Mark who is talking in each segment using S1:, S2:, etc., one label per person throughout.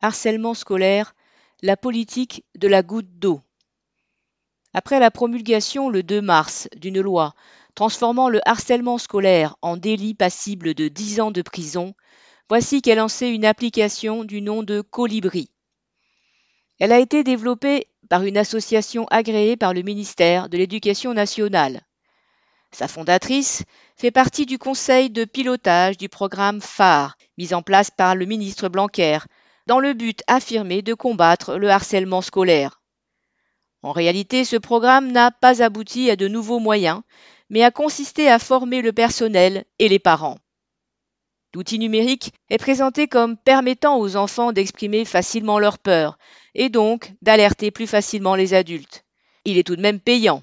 S1: Harcèlement scolaire, la politique de la goutte d'eau. Après la promulgation le 2 mars d'une loi transformant le harcèlement scolaire en délit passible de 10 ans de prison, voici qu'est lancée une application du nom de Colibri. Elle a été développée par une association agréée par le ministère de l'Éducation nationale. Sa fondatrice fait partie du conseil de pilotage du programme phare mis en place par le ministre Blanquer dans le but affirmé de combattre le harcèlement scolaire. En réalité, ce programme n'a pas abouti à de nouveaux moyens, mais a consisté à former le personnel et les parents. L'outil numérique est présenté comme permettant aux enfants d'exprimer facilement leurs peurs et donc d'alerter plus facilement les adultes. Il est tout de même payant.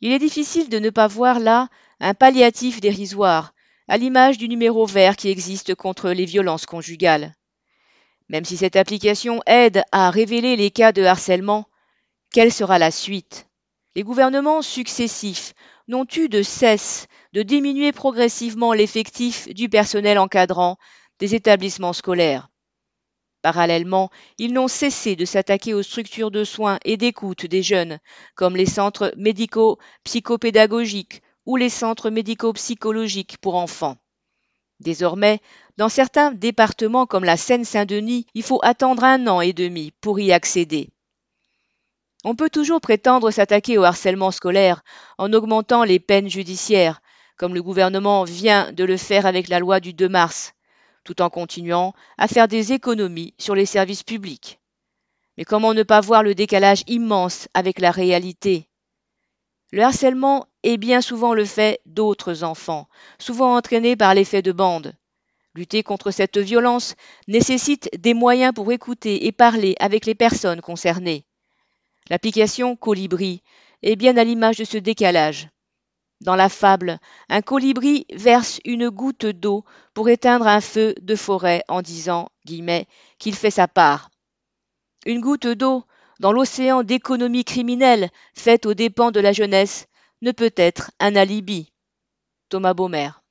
S1: Il est difficile de ne pas voir là un palliatif dérisoire, à l'image du numéro vert qui existe contre les violences conjugales. Même si cette application aide à révéler les cas de harcèlement, quelle sera la suite? Les gouvernements successifs n'ont eu de cesse de diminuer progressivement l'effectif du personnel encadrant des établissements scolaires. Parallèlement, ils n'ont cessé de s'attaquer aux structures de soins et d'écoute des jeunes, comme les centres médico-psychopédagogiques ou les centres médico-psychologiques pour enfants. Désormais, dans certains départements comme la Seine-Saint-Denis, il faut attendre un an et demi pour y accéder. On peut toujours prétendre s'attaquer au harcèlement scolaire en augmentant les peines judiciaires, comme le gouvernement vient de le faire avec la loi du 2 mars, tout en continuant à faire des économies sur les services publics. Mais comment ne pas voir le décalage immense avec la réalité? Le harcèlement est bien souvent le fait d'autres enfants, souvent entraînés par l'effet de bande. Lutter contre cette violence nécessite des moyens pour écouter et parler avec les personnes concernées. L'application Colibri est bien à l'image de ce décalage. Dans la fable, un colibri verse une goutte d'eau pour éteindre un feu de forêt en disant qu'il fait sa part. Une goutte d'eau dans l'océan d'économie criminelle faite aux dépens de la jeunesse ne peut être un alibi. Thomas Baumer.